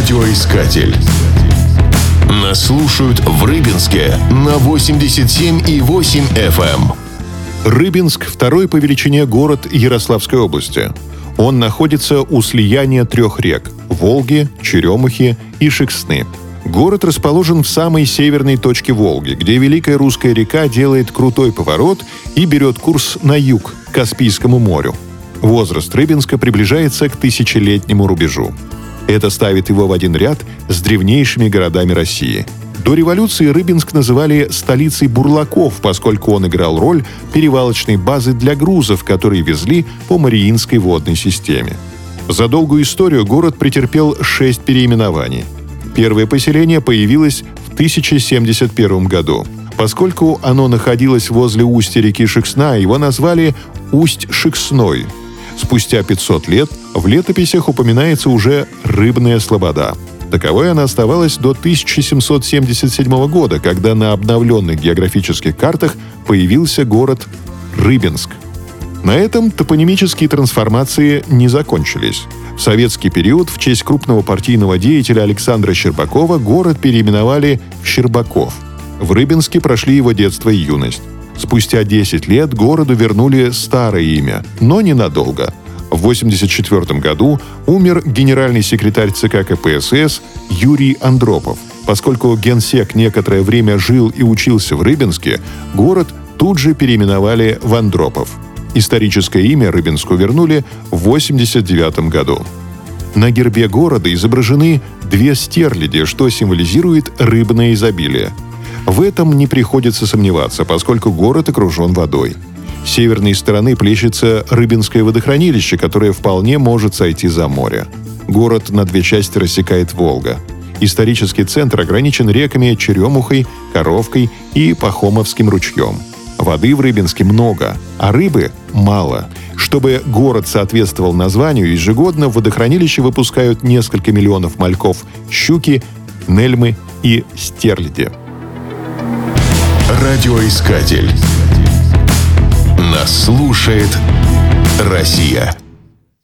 Радиоискатель. Нас слушают в Рыбинске на 87,8 FM. Эм. Рыбинск – второй по величине город Ярославской области. Он находится у слияния трех рек – Волги, Черемухи и Шексны. Город расположен в самой северной точке Волги, где Великая Русская река делает крутой поворот и берет курс на юг, к Каспийскому морю. Возраст Рыбинска приближается к тысячелетнему рубежу. Это ставит его в один ряд с древнейшими городами России. До революции Рыбинск называли столицей бурлаков, поскольку он играл роль перевалочной базы для грузов, которые везли по Мариинской водной системе. За долгую историю город претерпел шесть переименований. Первое поселение появилось в 1071 году. Поскольку оно находилось возле устья реки Шексна, его назвали Усть-Шексной – Спустя 500 лет в летописях упоминается уже «рыбная слобода». Таковой она оставалась до 1777 года, когда на обновленных географических картах появился город Рыбинск. На этом топонимические трансформации не закончились. В советский период в честь крупного партийного деятеля Александра Щербакова город переименовали в Щербаков. В Рыбинске прошли его детство и юность. Спустя 10 лет городу вернули старое имя, но ненадолго. В 1984 году умер генеральный секретарь ЦК КПСС Юрий Андропов. Поскольку генсек некоторое время жил и учился в Рыбинске, город тут же переименовали в Андропов. Историческое имя Рыбинску вернули в 1989 году. На гербе города изображены две стерляди, что символизирует рыбное изобилие – в этом не приходится сомневаться, поскольку город окружен водой. С северной стороны плещется Рыбинское водохранилище, которое вполне может сойти за море. Город на две части рассекает Волга. Исторический центр ограничен реками Черемухой, Коровкой и Пахомовским ручьем. Воды в Рыбинске много, а рыбы мало. Чтобы город соответствовал названию, ежегодно в водохранилище выпускают несколько миллионов мальков щуки, нельмы и стерляди. Радиоискатель. Нас слушает Россия.